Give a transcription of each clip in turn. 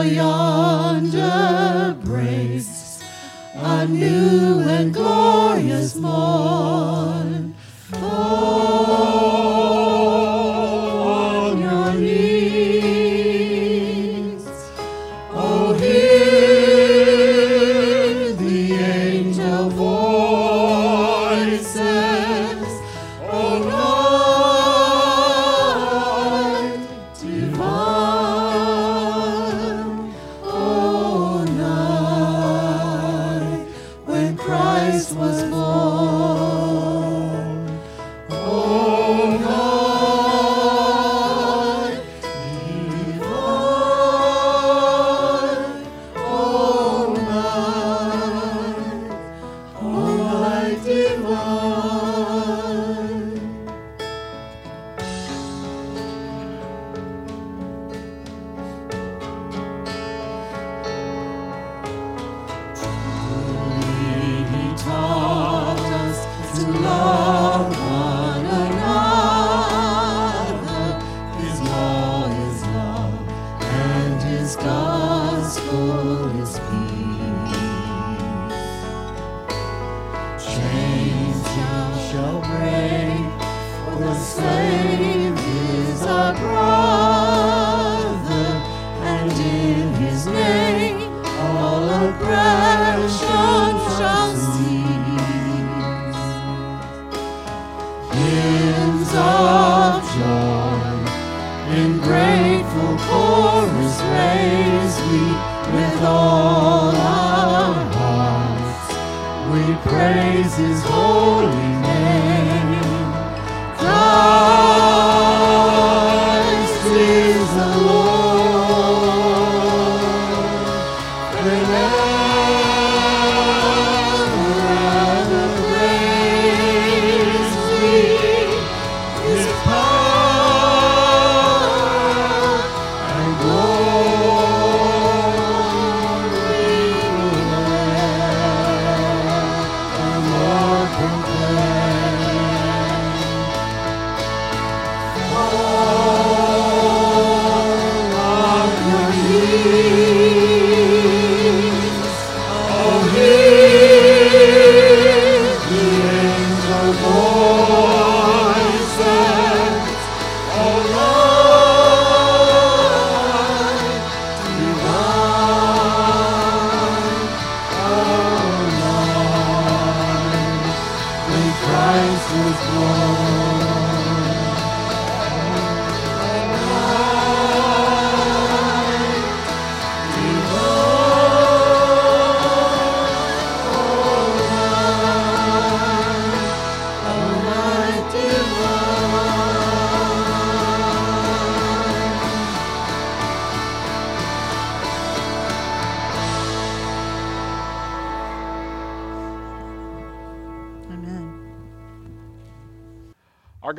yonder breaks a new and glorious morn.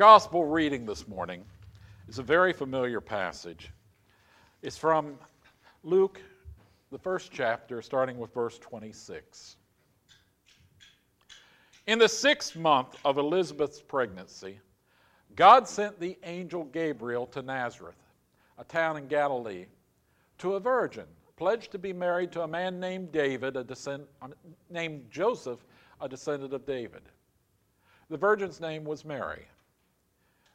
Gospel reading this morning is a very familiar passage. It's from Luke, the first chapter, starting with verse 26. In the sixth month of Elizabeth's pregnancy, God sent the angel Gabriel to Nazareth, a town in Galilee, to a virgin pledged to be married to a man named David, a descend, uh, named Joseph, a descendant of David. The virgin's name was Mary.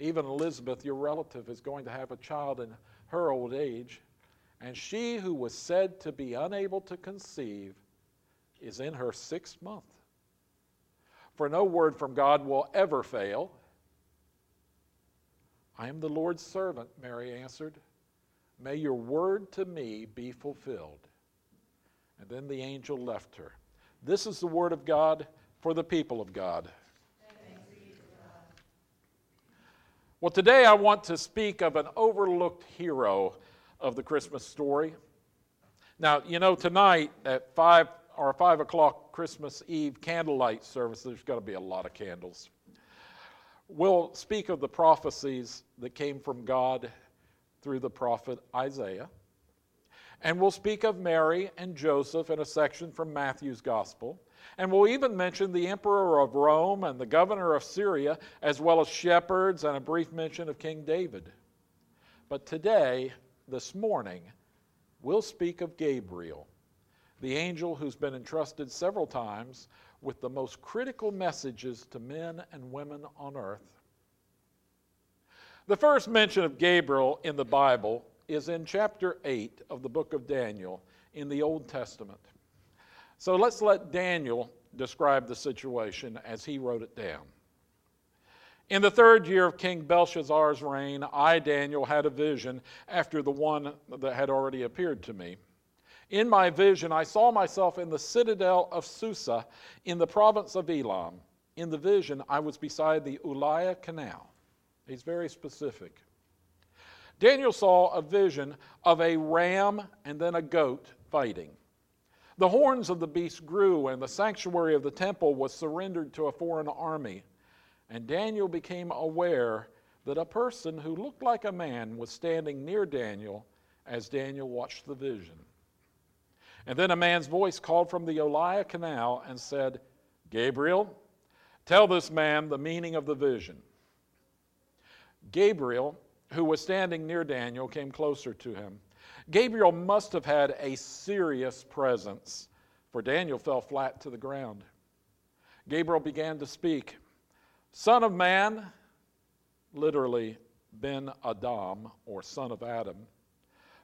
Even Elizabeth, your relative, is going to have a child in her old age, and she who was said to be unable to conceive is in her sixth month. For no word from God will ever fail. I am the Lord's servant, Mary answered. May your word to me be fulfilled. And then the angel left her. This is the word of God for the people of God. Well, today I want to speak of an overlooked hero of the Christmas story. Now, you know, tonight at 5 or 5 o'clock Christmas Eve candlelight service, there's going to be a lot of candles. We'll speak of the prophecies that came from God through the prophet Isaiah. And we'll speak of Mary and Joseph in a section from Matthew's Gospel. And we'll even mention the emperor of Rome and the governor of Syria, as well as shepherds and a brief mention of King David. But today, this morning, we'll speak of Gabriel, the angel who's been entrusted several times with the most critical messages to men and women on earth. The first mention of Gabriel in the Bible is in chapter 8 of the book of Daniel in the Old Testament. So let's let Daniel describe the situation as he wrote it down. In the third year of King Belshazzar's reign, I, Daniel, had a vision after the one that had already appeared to me. In my vision, I saw myself in the citadel of Susa in the province of Elam. In the vision, I was beside the Ulai Canal. He's very specific. Daniel saw a vision of a ram and then a goat fighting. The horns of the beast grew, and the sanctuary of the temple was surrendered to a foreign army. And Daniel became aware that a person who looked like a man was standing near Daniel as Daniel watched the vision. And then a man's voice called from the Ulai Canal and said, Gabriel, tell this man the meaning of the vision. Gabriel who was standing near Daniel, came closer to him. Gabriel must have had a serious presence, for Daniel fell flat to the ground. Gabriel began to speak Son of man, literally Ben Adam, or son of Adam.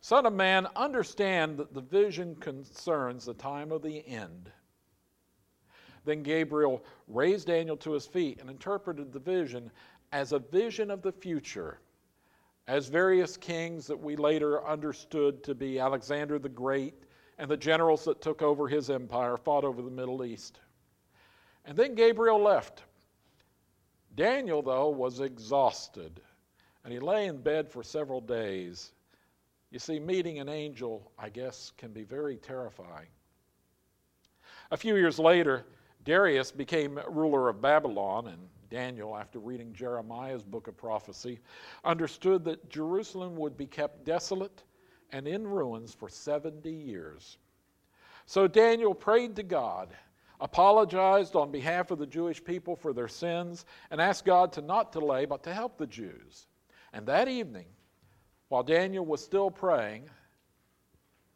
Son of man, understand that the vision concerns the time of the end. Then Gabriel raised Daniel to his feet and interpreted the vision as a vision of the future as various kings that we later understood to be Alexander the Great and the generals that took over his empire fought over the Middle East. And then Gabriel left. Daniel, though, was exhausted, and he lay in bed for several days. You see, meeting an angel, I guess, can be very terrifying. A few years later, Darius became ruler of Babylon, and Daniel, after reading Jeremiah's book of prophecy, understood that Jerusalem would be kept desolate and in ruins for 70 years. So Daniel prayed to God, apologized on behalf of the Jewish people for their sins, and asked God to not delay, but to help the Jews. And that evening, while Daniel was still praying,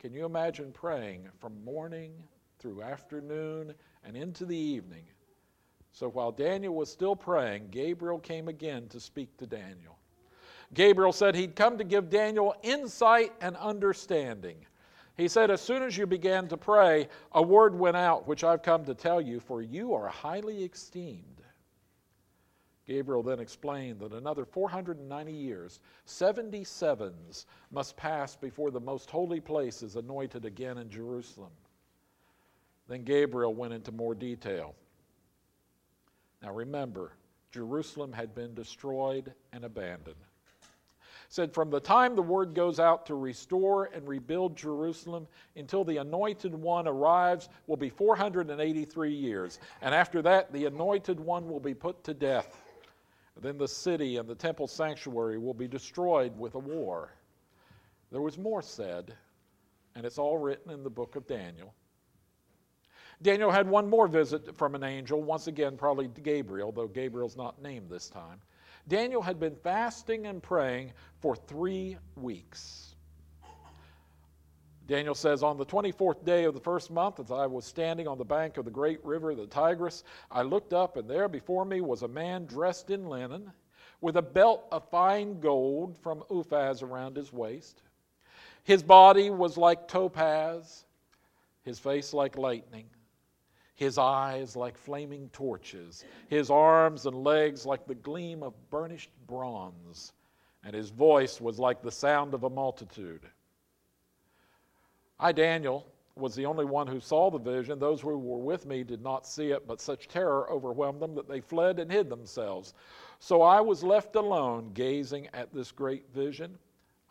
can you imagine praying from morning through afternoon and into the evening? So while Daniel was still praying, Gabriel came again to speak to Daniel. Gabriel said he'd come to give Daniel insight and understanding. He said, As soon as you began to pray, a word went out, which I've come to tell you, for you are highly esteemed. Gabriel then explained that another 490 years, 77s, must pass before the most holy place is anointed again in Jerusalem. Then Gabriel went into more detail. Now remember, Jerusalem had been destroyed and abandoned. Said, from the time the word goes out to restore and rebuild Jerusalem until the anointed one arrives will be 483 years. And after that, the anointed one will be put to death. Then the city and the temple sanctuary will be destroyed with a war. There was more said, and it's all written in the book of Daniel. Daniel had one more visit from an angel, once again, probably Gabriel, though Gabriel's not named this time. Daniel had been fasting and praying for three weeks. Daniel says, On the 24th day of the first month, as I was standing on the bank of the great river, the Tigris, I looked up, and there before me was a man dressed in linen, with a belt of fine gold from Uphaz around his waist. His body was like topaz, his face like lightning his eyes like flaming torches, his arms and legs like the gleam of burnished bronze, and his voice was like the sound of a multitude. I, Daniel, was the only one who saw the vision. Those who were with me did not see it, but such terror overwhelmed them that they fled and hid themselves. So I was left alone, gazing at this great vision.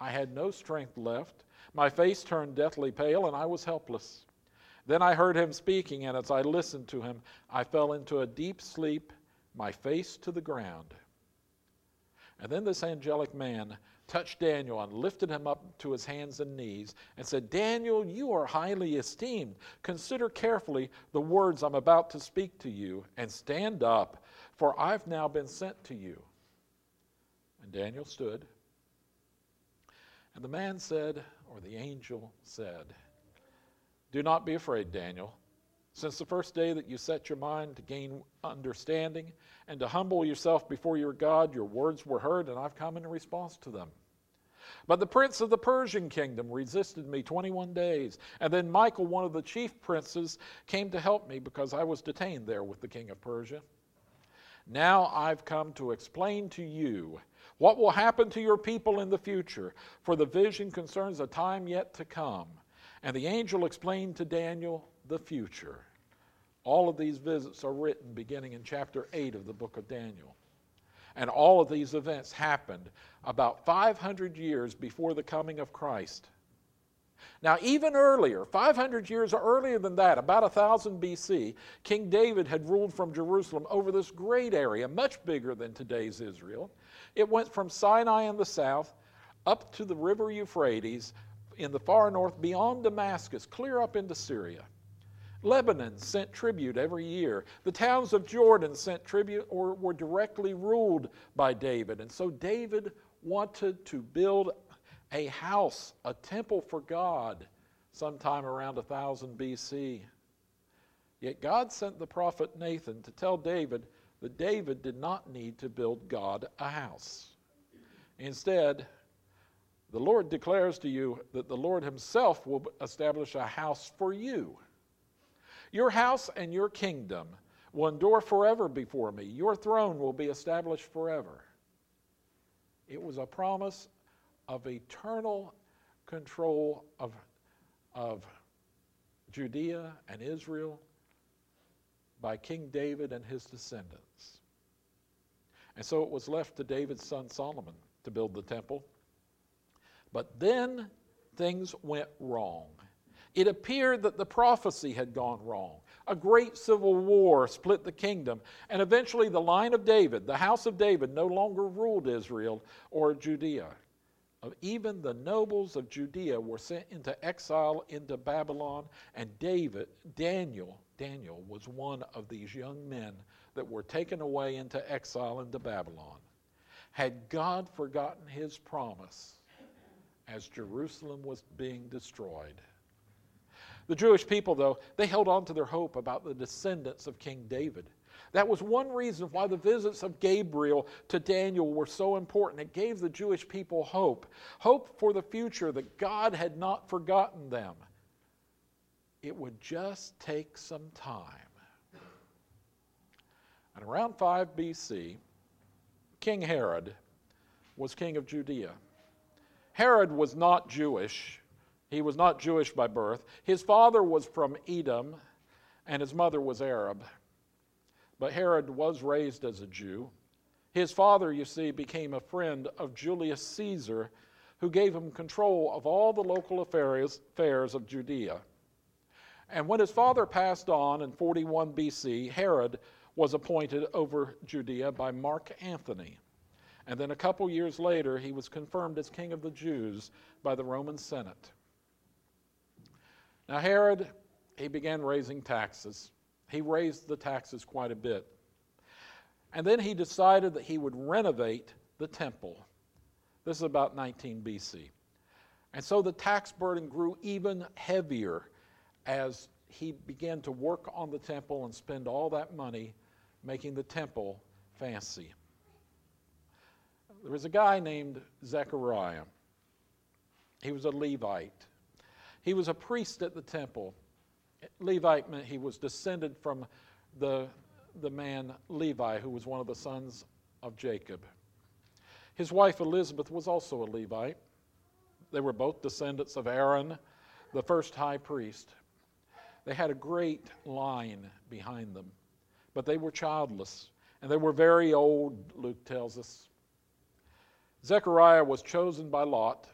I had no strength left. My face turned deathly pale, and I was helpless. Then I heard him speaking, and as I listened to him, I fell into a deep sleep, my face to the ground. And then this angelic man touched Daniel and lifted him up to his hands and knees and said, Daniel, you are highly esteemed. Consider carefully the words I'm about to speak to you and stand up, for I've now been sent to you. And Daniel stood. And the man said, or the angel said, do not be afraid, Daniel. Since the first day that you set your mind to gain understanding and to humble yourself before your God, your words were heard, and I've come in response to them. But the prince of the Persian kingdom resisted me 21 days. And then Michael, one of the chief princes, came to help me because I was detained there with the king of Persia. Now I've come to explain to you what will happen to your people in the future, for the vision concerns a time yet to come. And the angel explained to Daniel the future. All of these visits are written beginning in chapter 8 of the book of Daniel. And all of these events happened about 500 years before the coming of Christ. Now, even earlier, 500 years earlier than that, about 1000 BC, King David had ruled from Jerusalem over this great area, much bigger than today's Israel. It went from Sinai in the south up to the river Euphrates in the far north beyond Damascus, clear up into Syria. Lebanon sent tribute every year. The towns of Jordan sent tribute or were directly ruled by David. And so David wanted to build a house, a temple for God, sometime around 1000 BC. Yet God sent the prophet Nathan to tell David that David did not need to build God a house. Instead, the Lord declares to you that the Lord Himself will establish a house for you. Your house and your kingdom will endure forever before me. Your throne will be established forever. It was a promise of eternal control of, of Judea and Israel by King David and his descendants. And so it was left to David's son Solomon to build the temple. But then things went wrong. It appeared that the prophecy had gone wrong. A great civil war split the kingdom, and eventually the line of David, the house of David, no longer ruled Israel or Judea. Uh, even the nobles of Judea were sent into exile into Babylon, and David, Daniel, Daniel was one of these young men that were taken away into exile into Babylon. Had God forgotten his promise? As Jerusalem was being destroyed. The Jewish people, though, they held on to their hope about the descendants of King David. That was one reason why the visits of Gabriel to Daniel were so important. It gave the Jewish people hope hope for the future that God had not forgotten them. It would just take some time. And around 5 BC, King Herod was king of Judea. Herod was not Jewish. He was not Jewish by birth. His father was from Edom, and his mother was Arab. But Herod was raised as a Jew. His father, you see, became a friend of Julius Caesar, who gave him control of all the local affairs, affairs of Judea. And when his father passed on in 41 BC, Herod was appointed over Judea by Mark Antony. And then a couple years later, he was confirmed as king of the Jews by the Roman Senate. Now, Herod, he began raising taxes. He raised the taxes quite a bit. And then he decided that he would renovate the temple. This is about 19 BC. And so the tax burden grew even heavier as he began to work on the temple and spend all that money making the temple fancy. There was a guy named Zechariah. He was a Levite. He was a priest at the temple. Levite meant he was descended from the, the man Levi, who was one of the sons of Jacob. His wife Elizabeth was also a Levite. They were both descendants of Aaron, the first high priest. They had a great line behind them, but they were childless, and they were very old, Luke tells us. Zechariah was chosen by Lot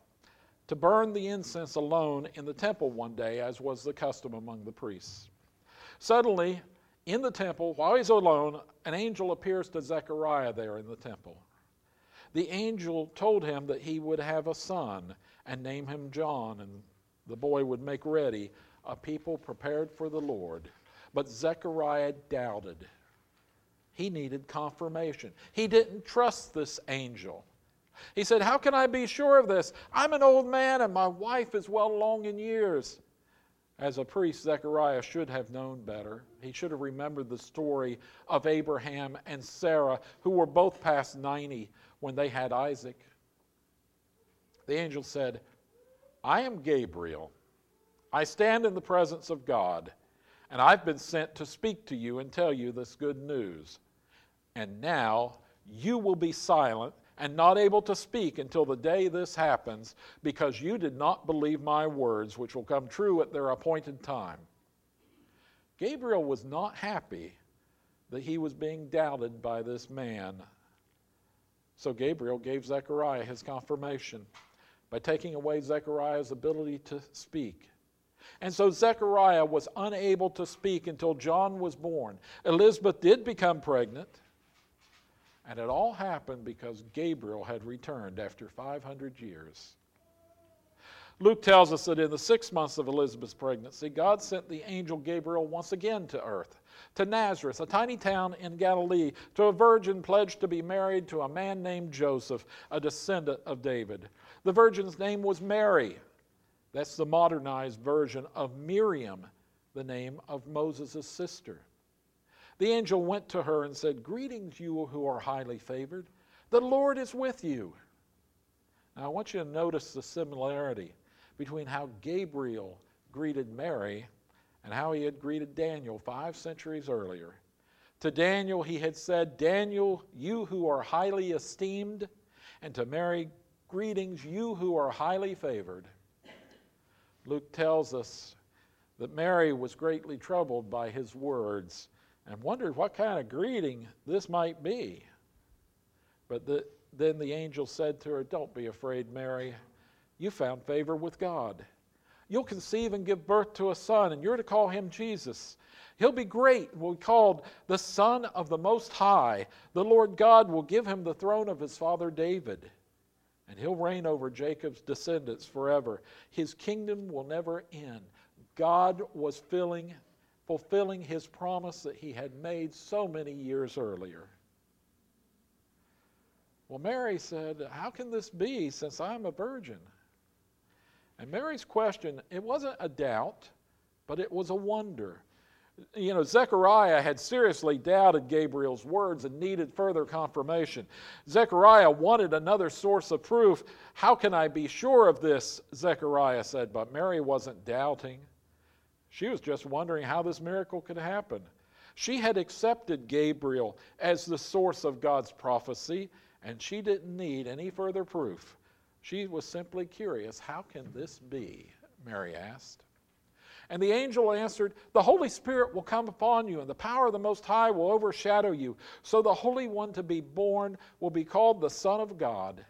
to burn the incense alone in the temple one day, as was the custom among the priests. Suddenly, in the temple, while he's alone, an angel appears to Zechariah there in the temple. The angel told him that he would have a son and name him John, and the boy would make ready a people prepared for the Lord. But Zechariah doubted. He needed confirmation. He didn't trust this angel. He said, How can I be sure of this? I'm an old man and my wife is well along in years. As a priest, Zechariah should have known better. He should have remembered the story of Abraham and Sarah, who were both past 90 when they had Isaac. The angel said, I am Gabriel. I stand in the presence of God, and I've been sent to speak to you and tell you this good news. And now you will be silent and not able to speak until the day this happens, because you did not believe my words, which will come true at their appointed time. Gabriel was not happy that he was being doubted by this man. So Gabriel gave Zechariah his confirmation by taking away Zechariah's ability to speak. And so Zechariah was unable to speak until John was born. Elizabeth did become pregnant. And it all happened because Gabriel had returned after 500 years. Luke tells us that in the six months of Elizabeth's pregnancy, God sent the angel Gabriel once again to earth, to Nazareth, a tiny town in Galilee, to a virgin pledged to be married to a man named Joseph, a descendant of David. The virgin's name was Mary. That's the modernized version of Miriam, the name of Moses' sister. The angel went to her and said, Greetings, you who are highly favored. The Lord is with you. Now, I want you to notice the similarity between how Gabriel greeted Mary and how he had greeted Daniel five centuries earlier. To Daniel, he had said, Daniel, you who are highly esteemed, and to Mary, greetings, you who are highly favored. Luke tells us that Mary was greatly troubled by his words and wondered what kind of greeting this might be. But the, then the angel said to her, Don't be afraid, Mary. You found favor with God. You'll conceive and give birth to a son, and you're to call him Jesus. He'll be great, and will be called the Son of the Most High. The Lord God will give him the throne of his father David, and he'll reign over Jacob's descendants forever. His kingdom will never end. God was filling fulfilling his promise that he had made so many years earlier. Well, Mary said, How can this be since I'm a virgin? And Mary's question, it wasn't a doubt, but it was a wonder. You know, Zechariah had seriously doubted Gabriel's words and needed further confirmation. Zechariah wanted another source of proof. How can I be sure of this? Zechariah said, but Mary wasn't doubting. She was just wondering how this miracle could happen. She had accepted Gabriel as the source of God's prophecy, and she didn't need any further proof. She was simply curious how can this be? Mary asked. And the angel answered, The Holy Spirit will come upon you, and the power of the Most High will overshadow you. So the Holy One to be born will be called the Son of God.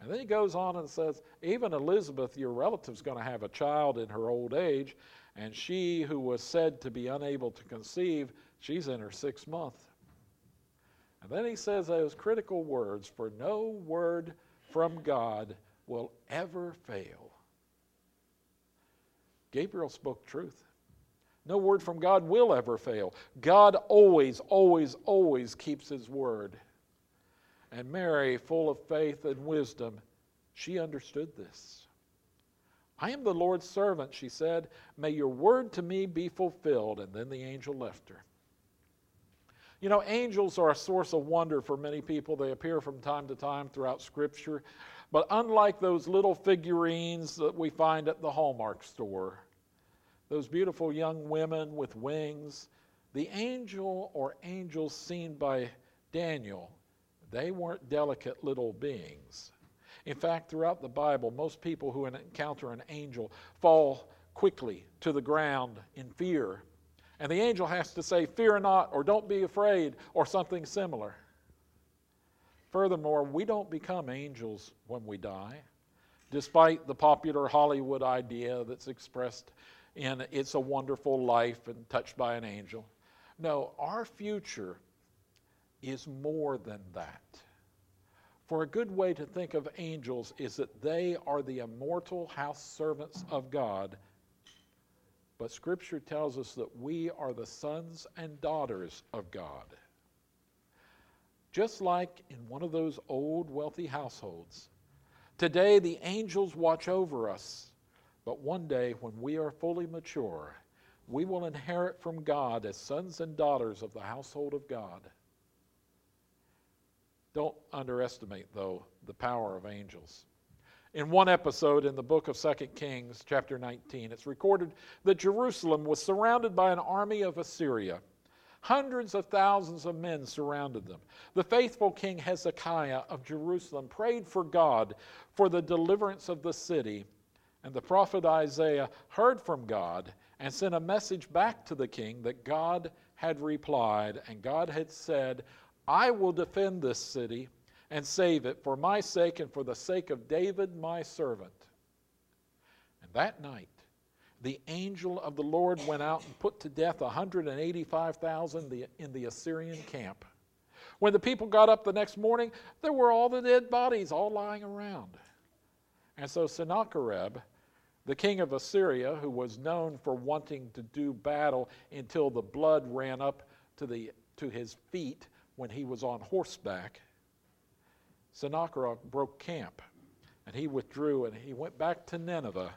And then he goes on and says, Even Elizabeth, your relative, is going to have a child in her old age, and she who was said to be unable to conceive, she's in her sixth month. And then he says those critical words For no word from God will ever fail. Gabriel spoke truth. No word from God will ever fail. God always, always, always keeps his word. And Mary, full of faith and wisdom, she understood this. I am the Lord's servant, she said. May your word to me be fulfilled. And then the angel left her. You know, angels are a source of wonder for many people. They appear from time to time throughout Scripture. But unlike those little figurines that we find at the Hallmark store, those beautiful young women with wings, the angel or angels seen by Daniel, they weren't delicate little beings. In fact, throughout the Bible, most people who encounter an angel fall quickly to the ground in fear. And the angel has to say, Fear not, or don't be afraid, or something similar. Furthermore, we don't become angels when we die, despite the popular Hollywood idea that's expressed in It's a Wonderful Life and Touched by an Angel. No, our future is more than that. For a good way to think of angels is that they are the immortal house servants of God. But Scripture tells us that we are the sons and daughters of God. Just like in one of those old wealthy households, today the angels watch over us, but one day when we are fully mature, we will inherit from God as sons and daughters of the household of God. Don't underestimate, though, the power of angels. In one episode in the book of 2 Kings, chapter 19, it's recorded that Jerusalem was surrounded by an army of Assyria. Hundreds of thousands of men surrounded them. The faithful King Hezekiah of Jerusalem prayed for God for the deliverance of the city. And the prophet Isaiah heard from God and sent a message back to the king that God had replied, and God had said, I will defend this city and save it for my sake and for the sake of David, my servant. And that night, the angel of the Lord went out and put to death 185,000 in the Assyrian camp. When the people got up the next morning, there were all the dead bodies all lying around. And so Sennacherib, the king of Assyria, who was known for wanting to do battle until the blood ran up to, the, to his feet, when he was on horseback, Sennacherib broke camp and he withdrew and he went back to Nineveh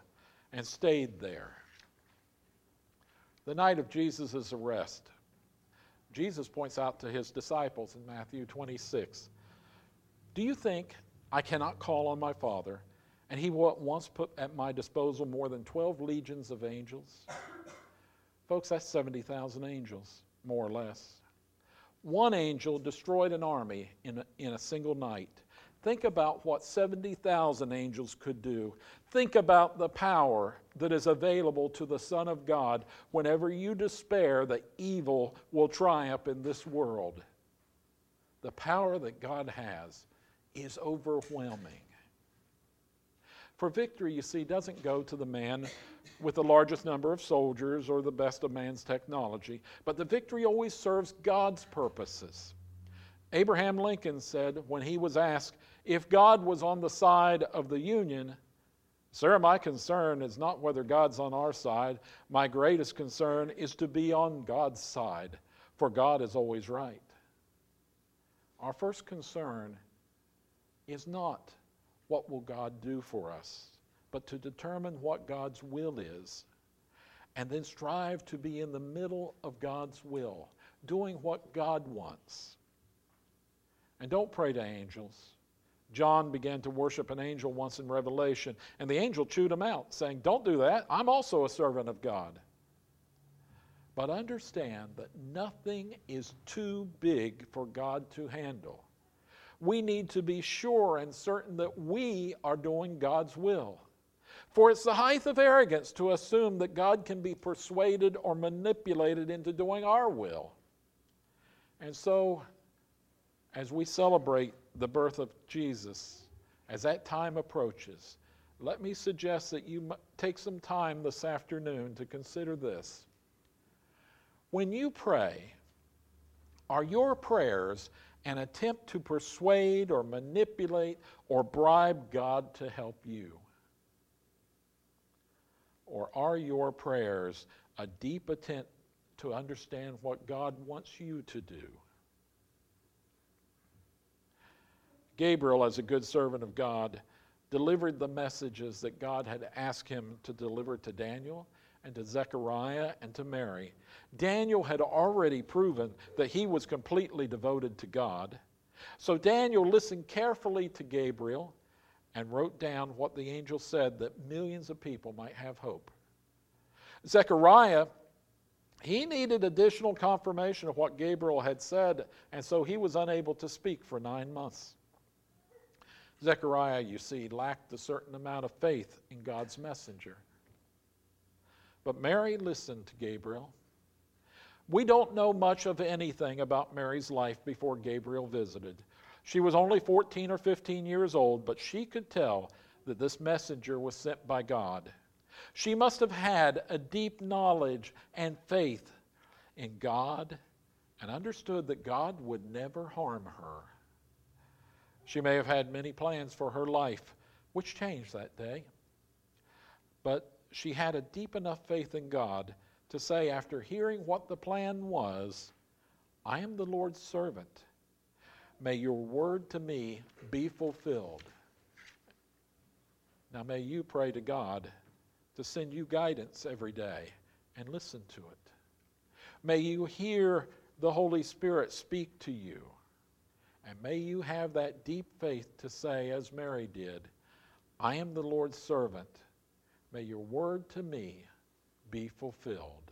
and stayed there. The night of Jesus' arrest, Jesus points out to his disciples in Matthew 26 Do you think I cannot call on my Father, and he will at once put at my disposal more than 12 legions of angels? Folks, that's 70,000 angels, more or less. One angel destroyed an army in a, in a single night. Think about what 70,000 angels could do. Think about the power that is available to the Son of God whenever you despair that evil will triumph in this world. The power that God has is overwhelming. For victory, you see, doesn't go to the man with the largest number of soldiers or the best of man's technology, but the victory always serves God's purposes. Abraham Lincoln said when he was asked if God was on the side of the Union, Sir, my concern is not whether God's on our side. My greatest concern is to be on God's side, for God is always right. Our first concern is not what will God do for us, but to determine what God's will is, and then strive to be in the middle of God's will, doing what God wants. And don't pray to angels. John began to worship an angel once in Revelation, and the angel chewed him out, saying, Don't do that. I'm also a servant of God. But understand that nothing is too big for God to handle we need to be sure and certain that we are doing God's will. For it's the height of arrogance to assume that God can be persuaded or manipulated into doing our will. And so, as we celebrate the birth of Jesus, as that time approaches, let me suggest that you take some time this afternoon to consider this. When you pray, are your prayers an attempt to persuade or manipulate or bribe God to help you? Or are your prayers a deep attempt to understand what God wants you to do? Gabriel, as a good servant of God, delivered the messages that God had asked him to deliver to Daniel and to Zechariah and to Mary. Daniel had already proven that he was completely devoted to God. So Daniel listened carefully to Gabriel and wrote down what the angel said that millions of people might have hope. Zechariah, he needed additional confirmation of what Gabriel had said, and so he was unable to speak for nine months. Zechariah, you see, lacked a certain amount of faith in God's messenger. But Mary listened to Gabriel. We don't know much of anything about Mary's life before Gabriel visited. She was only 14 or 15 years old, but she could tell that this messenger was sent by God. She must have had a deep knowledge and faith in God and understood that God would never harm her. She may have had many plans for her life, which changed that day. But she had a deep enough faith in God to say, after hearing what the plan was, I am the Lord's servant. May your word to me be fulfilled. Now, may you pray to God to send you guidance every day and listen to it. May you hear the Holy Spirit speak to you. And may you have that deep faith to say, as Mary did, I am the Lord's servant. May your word to me be fulfilled.